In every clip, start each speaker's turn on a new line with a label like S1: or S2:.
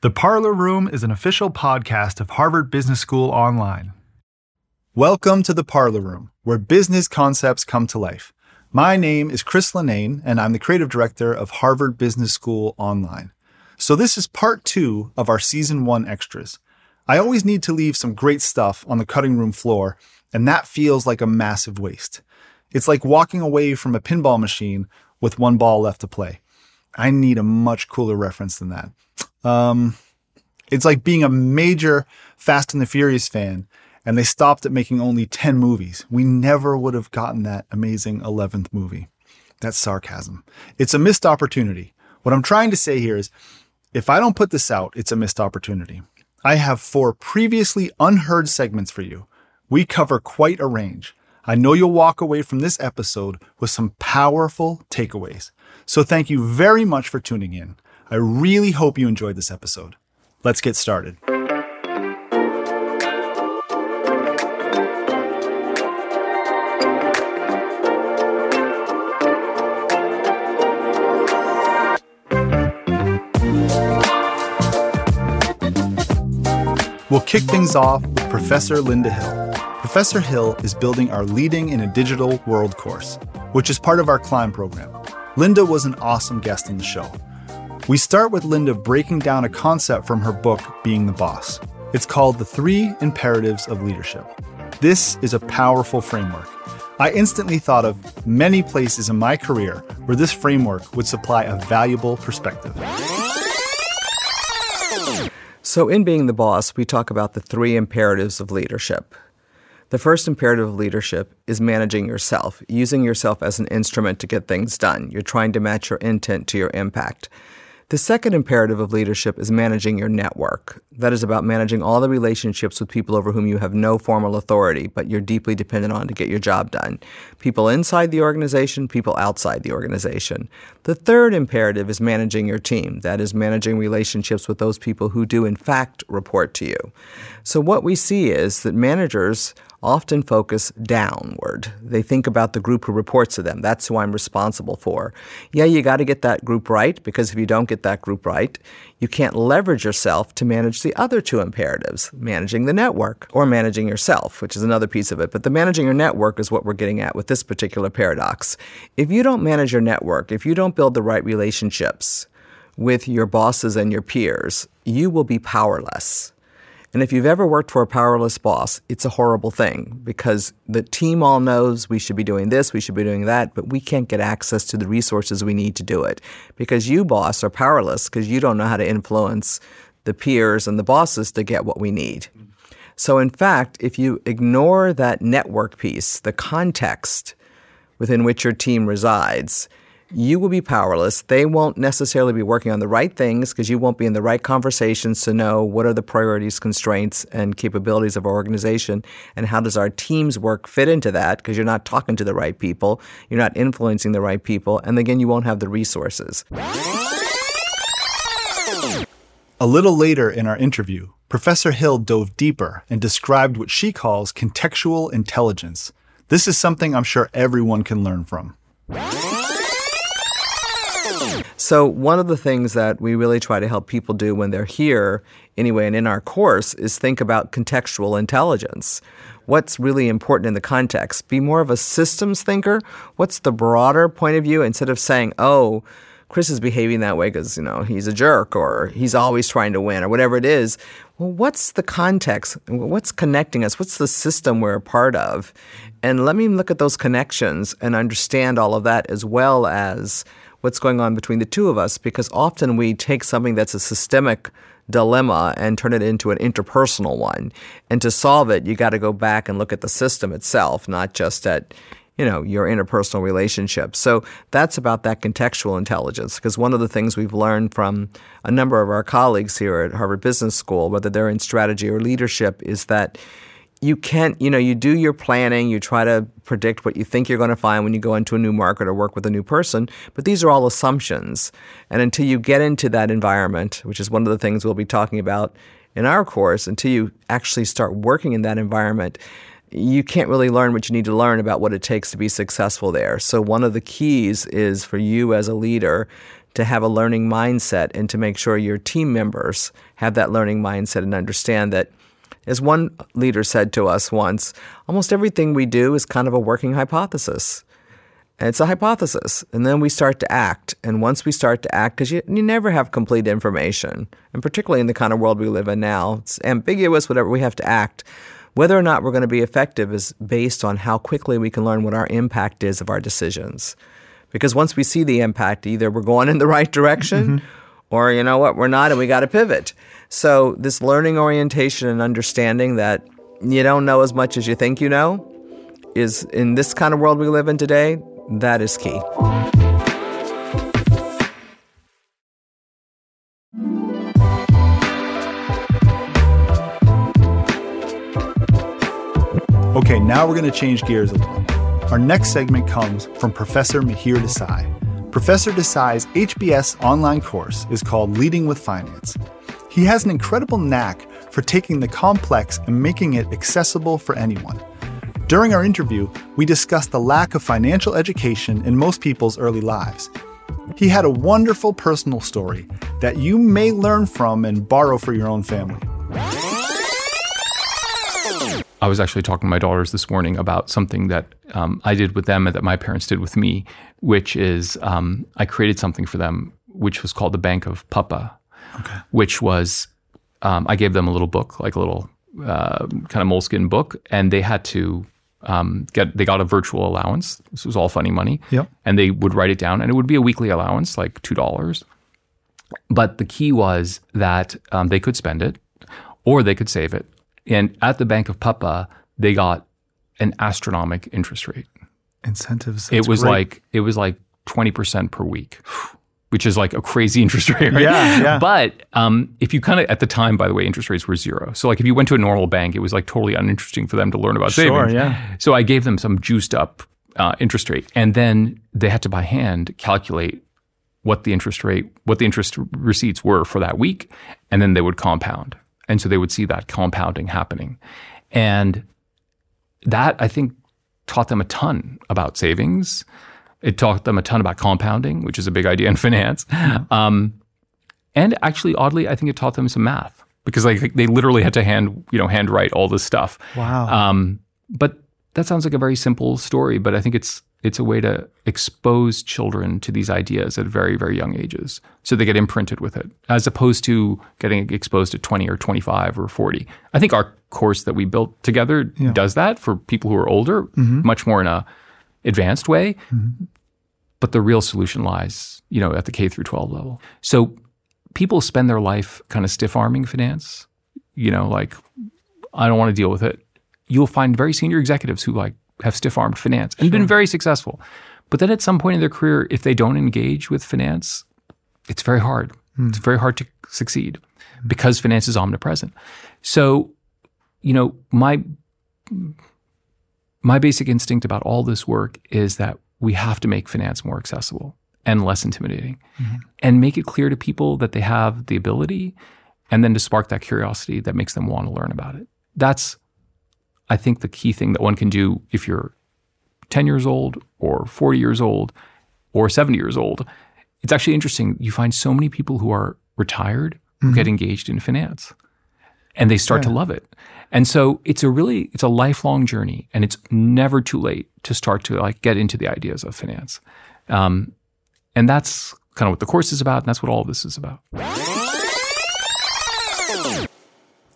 S1: The Parlor Room is an official podcast of Harvard Business School Online. Welcome to The Parlor Room, where business concepts come to life. My name is Chris Linnane, and I'm the creative director of Harvard Business School Online. So, this is part two of our season one extras. I always need to leave some great stuff on the cutting room floor, and that feels like a massive waste. It's like walking away from a pinball machine with one ball left to play. I need a much cooler reference than that. Um, it's like being a major Fast and the Furious fan and they stopped at making only 10 movies. We never would have gotten that amazing 11th movie. That's sarcasm. It's a missed opportunity. What I'm trying to say here is if I don't put this out, it's a missed opportunity. I have four previously unheard segments for you. We cover quite a range. I know you'll walk away from this episode with some powerful takeaways. So thank you very much for tuning in. I really hope you enjoyed this episode. Let's get started. We'll kick things off with Professor Linda Hill. Professor Hill is building our Leading in a Digital World course, which is part of our CLIMB program. Linda was an awesome guest on the show. We start with Linda breaking down a concept from her book, Being the Boss. It's called The Three Imperatives of Leadership. This is a powerful framework. I instantly thought of many places in my career where this framework would supply a valuable perspective.
S2: So, in Being the Boss, we talk about the three imperatives of leadership. The first imperative of leadership is managing yourself, using yourself as an instrument to get things done. You're trying to match your intent to your impact. The second imperative of leadership is managing your network. That is about managing all the relationships with people over whom you have no formal authority, but you're deeply dependent on to get your job done. People inside the organization, people outside the organization. The third imperative is managing your team. That is managing relationships with those people who do, in fact, report to you. So, what we see is that managers often focus downward. They think about the group who reports to them. That's who I'm responsible for. Yeah, you got to get that group right because if you don't get that group right, you can't leverage yourself to manage the other two imperatives managing the network or managing yourself, which is another piece of it. But the managing your network is what we're getting at with this particular paradox. If you don't manage your network, if you don't build the right relationships with your bosses and your peers, you will be powerless. And if you've ever worked for a powerless boss, it's a horrible thing because the team all knows we should be doing this, we should be doing that, but we can't get access to the resources we need to do it because you, boss, are powerless because you don't know how to influence the peers and the bosses to get what we need. So, in fact, if you ignore that network piece, the context within which your team resides, you will be powerless. They won't necessarily be working on the right things because you won't be in the right conversations to know what are the priorities, constraints, and capabilities of our organization and how does our team's work fit into that because you're not talking to the right people, you're not influencing the right people, and again, you won't have the resources.
S1: A little later in our interview, Professor Hill dove deeper and described what she calls contextual intelligence. This is something I'm sure everyone can learn from.
S2: So, one of the things that we really try to help people do when they're here, anyway, and in our course, is think about contextual intelligence. What's really important in the context? Be more of a systems thinker. What's the broader point of view instead of saying, oh, Chris is behaving that way because, you know, he's a jerk or he's always trying to win or whatever it is. Well, what's the context? What's connecting us? What's the system we're a part of? And let me look at those connections and understand all of that as well as what's going on between the two of us because often we take something that's a systemic dilemma and turn it into an interpersonal one. And to solve it, you got to go back and look at the system itself, not just at you know your interpersonal relationships. So that's about that contextual intelligence because one of the things we've learned from a number of our colleagues here at Harvard Business School, whether they're in strategy or leadership, is that you can't, you know, you do your planning, you try to predict what you think you're going to find when you go into a new market or work with a new person, but these are all assumptions. And until you get into that environment, which is one of the things we'll be talking about in our course, until you actually start working in that environment, you can't really learn what you need to learn about what it takes to be successful there. So, one of the keys is for you as a leader to have a learning mindset and to make sure your team members have that learning mindset and understand that as one leader said to us once, almost everything we do is kind of a working hypothesis. And it's a hypothesis. And then we start to act. And once we start to act, because you, you never have complete information, and particularly in the kind of world we live in now, it's ambiguous, whatever, we have to act. Whether or not we're going to be effective is based on how quickly we can learn what our impact is of our decisions. Because once we see the impact, either we're going in the right direction mm-hmm. or, you know what, we're not and we got to pivot. So, this learning orientation and understanding that you don't know as much as you think you know is in this kind of world we live in today, that is key.
S1: Okay, now we're going to change gears a little. Our next segment comes from Professor Mihir Desai. Professor Desai's HBS online course is called Leading with Finance. He has an incredible knack for taking the complex and making it accessible for anyone. During our interview, we discussed the lack of financial education in most people's early lives. He had a wonderful personal story that you may learn from and borrow for your own family.
S3: I was actually talking to my daughters this morning about something that um, I did with them and that my parents did with me, which is um, I created something for them, which was called the Bank of Papa, okay. which was um, I gave them a little book, like a little uh, kind of moleskin book, and they had to um, get they got a virtual allowance. This was all funny money.
S1: Yep.
S3: And they would write it down, and it would be a weekly allowance, like two dollars. But the key was that um, they could spend it, or they could save it. And at the Bank of Papa, they got an astronomical interest rate.
S1: Incentives.
S3: it was great. like it was like twenty percent per week which is like a crazy interest rate, right?
S1: Yeah, yeah.
S3: But um, if you kind of, at the time, by the way, interest rates were zero. So like if you went to a normal bank, it was like totally uninteresting for them to learn about
S1: sure,
S3: savings.
S1: yeah.
S3: So I gave them some juiced up uh, interest rate. And then they had to by hand calculate what the interest rate, what the interest receipts were for that week. And then they would compound. And so they would see that compounding happening. And that, I think, taught them a ton about savings it taught them a ton about compounding, which is a big idea in finance. Um, and actually, oddly, I think it taught them some math because like they literally had to hand you know handwrite all this stuff.
S1: Wow. Um,
S3: but that sounds like a very simple story, but I think it's it's a way to expose children to these ideas at very very young ages, so they get imprinted with it, as opposed to getting exposed at twenty or twenty five or forty. I think our course that we built together yeah. does that for people who are older, mm-hmm. much more in a advanced way. Mm-hmm. But the real solution lies, you know, at the K through 12 level. So people spend their life kind of stiff arming finance, you know, like I don't want to deal with it. You'll find very senior executives who like have stiff armed finance and sure. been very successful. But then at some point in their career, if they don't engage with finance, it's very hard. Mm. It's very hard to succeed because finance is omnipresent. So, you know, my my basic instinct about all this work is that we have to make finance more accessible and less intimidating mm-hmm. and make it clear to people that they have the ability and then to spark that curiosity that makes them want to learn about it. That's, I think, the key thing that one can do if you're 10 years old or 40 years old or 70 years old. It's actually interesting. You find so many people who are retired mm-hmm. who get engaged in finance and they start yeah. to love it. And so it's a really it's a lifelong journey, and it's never too late to start to like get into the ideas of finance. Um, and that's kind of what the course is about, and that's what all of this is about.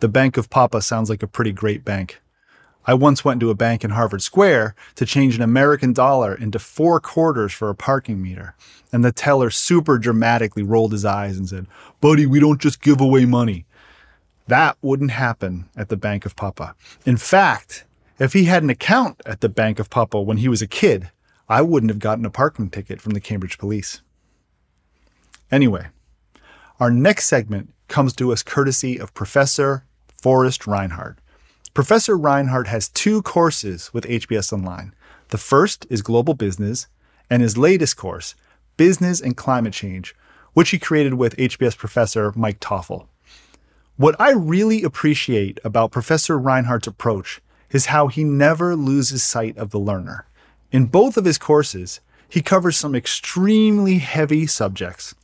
S1: The Bank of Papa sounds like a pretty great bank. I once went to a bank in Harvard Square to change an American dollar into four quarters for a parking meter. And the teller super dramatically rolled his eyes and said, Buddy, we don't just give away money. That wouldn't happen at the Bank of Papa. In fact, if he had an account at the Bank of Papa when he was a kid, I wouldn't have gotten a parking ticket from the Cambridge police. Anyway, our next segment comes to us courtesy of Professor Forest Reinhardt. Professor Reinhardt has two courses with HBS Online. The first is Global Business, and his latest course, Business and Climate Change, which he created with HBS professor Mike Toffel. What I really appreciate about Professor Reinhardt's approach is how he never loses sight of the learner. In both of his courses, he covers some extremely heavy subjects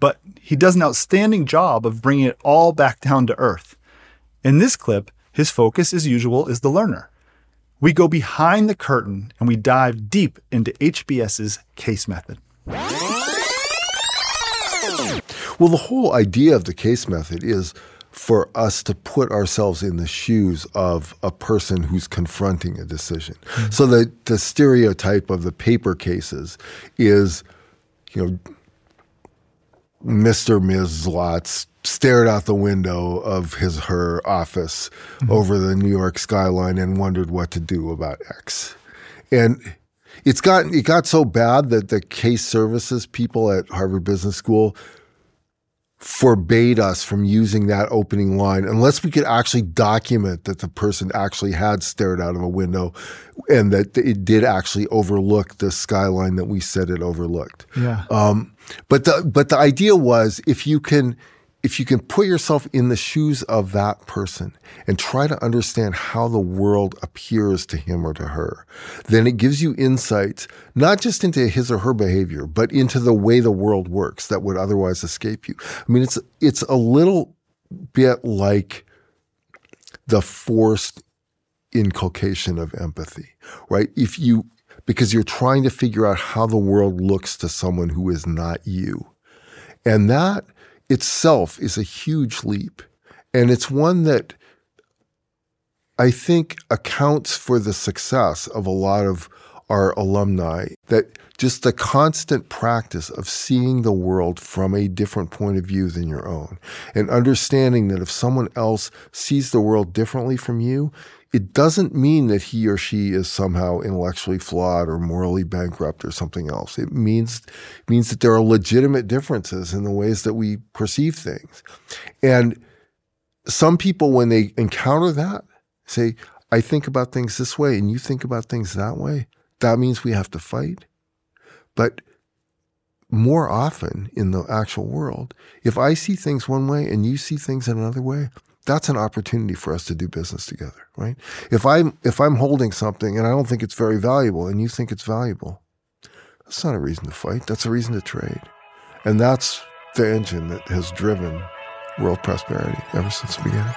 S1: but he does an outstanding job of bringing it all back down to earth. In this clip, his focus, as usual, is the learner. We go behind the curtain and we dive deep into HBS's case method.
S4: Well, the whole idea of the case method is for us to put ourselves in the shoes of a person who's confronting a decision. Mm-hmm. So the, the stereotype of the paper cases is, you know, Mr. Ms. Lotz stared out the window of his her office mm-hmm. over the New York skyline and wondered what to do about X. And it's got it got so bad that the case services people at Harvard Business School forbade us from using that opening line unless we could actually document that the person actually had stared out of a window and that it did actually overlook the skyline that we said it overlooked.
S1: Yeah. Um,
S4: but the but the idea was if you can if you can put yourself in the shoes of that person and try to understand how the world appears to him or to her, then it gives you insights not just into his or her behavior, but into the way the world works that would otherwise escape you. I mean, it's it's a little bit like the forced inculcation of empathy, right? If you because you're trying to figure out how the world looks to someone who is not you. And that itself is a huge leap. And it's one that I think accounts for the success of a lot of our alumni that just the constant practice of seeing the world from a different point of view than your own and understanding that if someone else sees the world differently from you, it doesn't mean that he or she is somehow intellectually flawed or morally bankrupt or something else. It means means that there are legitimate differences in the ways that we perceive things. And some people when they encounter that say, I think about things this way and you think about things that way. That means we have to fight. But more often in the actual world, if I see things one way and you see things in another way, that's an opportunity for us to do business together, right? If I'm if I'm holding something and I don't think it's very valuable and you think it's valuable, that's not a reason to fight. That's a reason to trade. And that's the engine that has driven world prosperity ever since the beginning.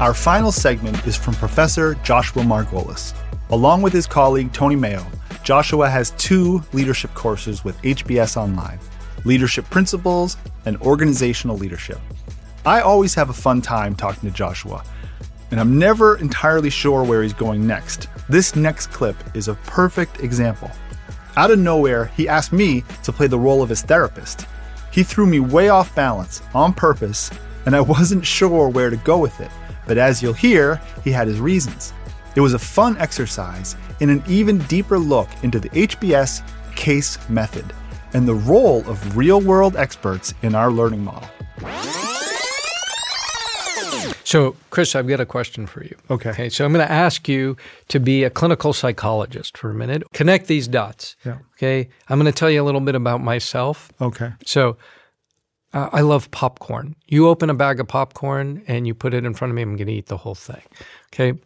S1: Our final segment is from Professor Joshua Margolis. Along with his colleague Tony Mayo, Joshua has two leadership courses with HBS Online Leadership Principles and Organizational Leadership. I always have a fun time talking to Joshua, and I'm never entirely sure where he's going next. This next clip is a perfect example. Out of nowhere, he asked me to play the role of his therapist. He threw me way off balance on purpose, and I wasn't sure where to go with it. But as you'll hear, he had his reasons. It was a fun exercise in an even deeper look into the HBS case method and the role of real world experts in our learning model.
S5: So, Chris, I've got a question for you.
S1: Okay.
S5: Okay. So, I'm going to ask you to be a clinical psychologist for a minute. Connect these dots.
S1: Yeah.
S5: Okay. I'm going to tell you a little bit about myself.
S1: Okay.
S5: So, uh, I love popcorn. You open a bag of popcorn and you put it in front of me, I'm going to eat the whole thing. Okay.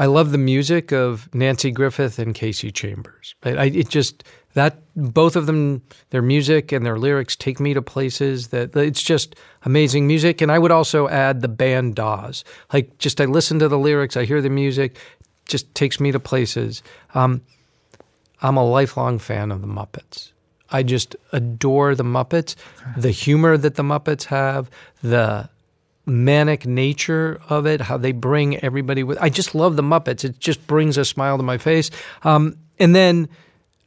S5: I love the music of Nanci Griffith and Kasey Chambers. I, it just that both of them, their music and their lyrics take me to places that it's just amazing music. And I would also add the band Dawes. Like just I listen to the lyrics, I hear the music, just takes me to places. Um, I'm a lifelong fan of the Muppets. I just adore the Muppets, the humor that the Muppets have, the manic nature of it, how they bring everybody with. I just love the Muppets. It just brings a smile to my face. Um, and then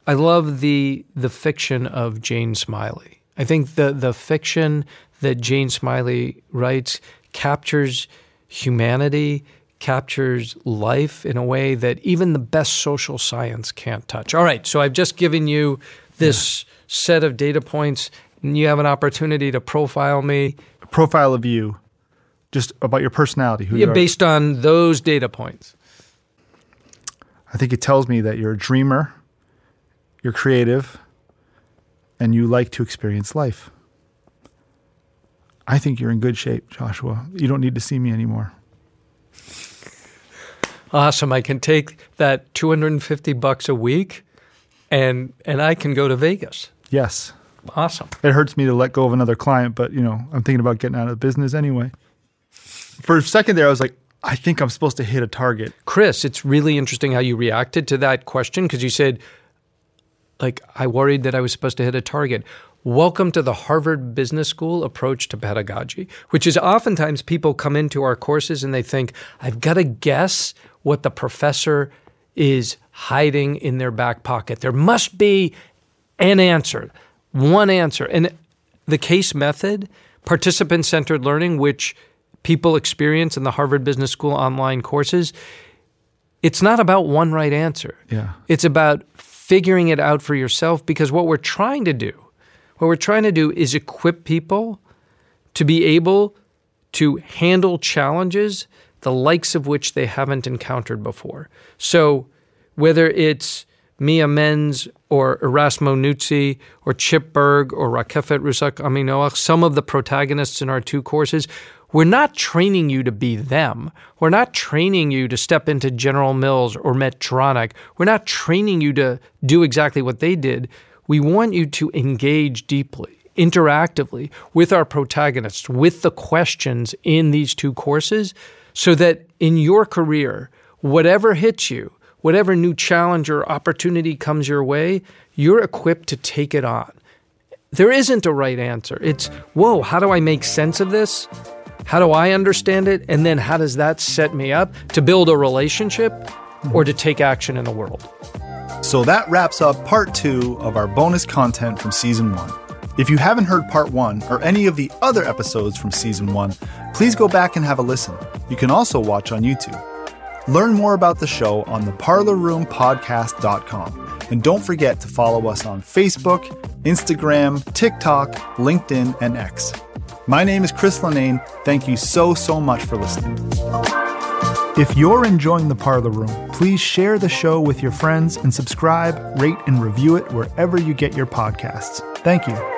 S5: I love the the fiction of Jane Smiley. I think the the fiction that Jane Smiley writes captures humanity, captures life in a way that even the best social science can't touch. All right, so I've just given you this yeah. set of data points, and you have an opportunity to profile me.
S1: A profile of you just about your personality.
S5: Who yeah, based on those data points.
S1: I think it tells me that you're a dreamer, you're creative, and you like to experience life. I think you're in good shape, Joshua. You don't need to see me anymore.
S5: awesome. I can take that 250 bucks a week and and I can go to Vegas.
S1: Yes.
S5: Awesome.
S1: It hurts me to let go of another client, but you know, I'm thinking about getting out of the business anyway. For a second there, I was like, I think I'm supposed to hit a target.
S5: Chris, it's really interesting how you reacted to that question because you said, like, I worried that I was supposed to hit a target. Welcome to the Harvard Business School approach to pedagogy, which is oftentimes people come into our courses and they think, I've got to guess what the professor is hiding in their back pocket. There must be an answer, one answer. And the case method, participant centered learning, which people experience in the Harvard Business School online courses, it's not about one right answer.
S1: Yeah.
S5: It's about figuring it out for yourself because what we're trying to do what we're trying to do is equip people to be able to handle challenges the likes of which they haven't encountered before. So, whether it's Mia Mends or Erasmo Nuzzi or Chip Bergh or Rakefet Russak Aminoach, some of the protagonists in our two courses, we're not training you to be them. We're not training you to step into General Mills or Medtronic. We're not training you to do exactly what they did. We want you to engage deeply, interactively with our protagonists, with the questions in these two courses, so that in your career, whatever hits you, whatever new challenge or opportunity comes your way, you're equipped to take it on. There isn't a right answer. It's, whoa, how do I make sense of this? How do I understand it? And then how does that set me up to build a relationship or to take action in the world?
S1: So that wraps up part two of our bonus content from season one. If you haven't heard part one or any of the other episodes from season one, please go back and have a listen. You can also watch on YouTube. Learn more about the show on theparlorroompodcast.com. And don't forget to follow us on Facebook, Instagram, TikTok, LinkedIn, and X. My name is Chris Linnane. Thank you so, so much for listening. If you're enjoying The Parlor Room, please share the show with your friends and subscribe, rate, and review it wherever you get your podcasts. Thank you.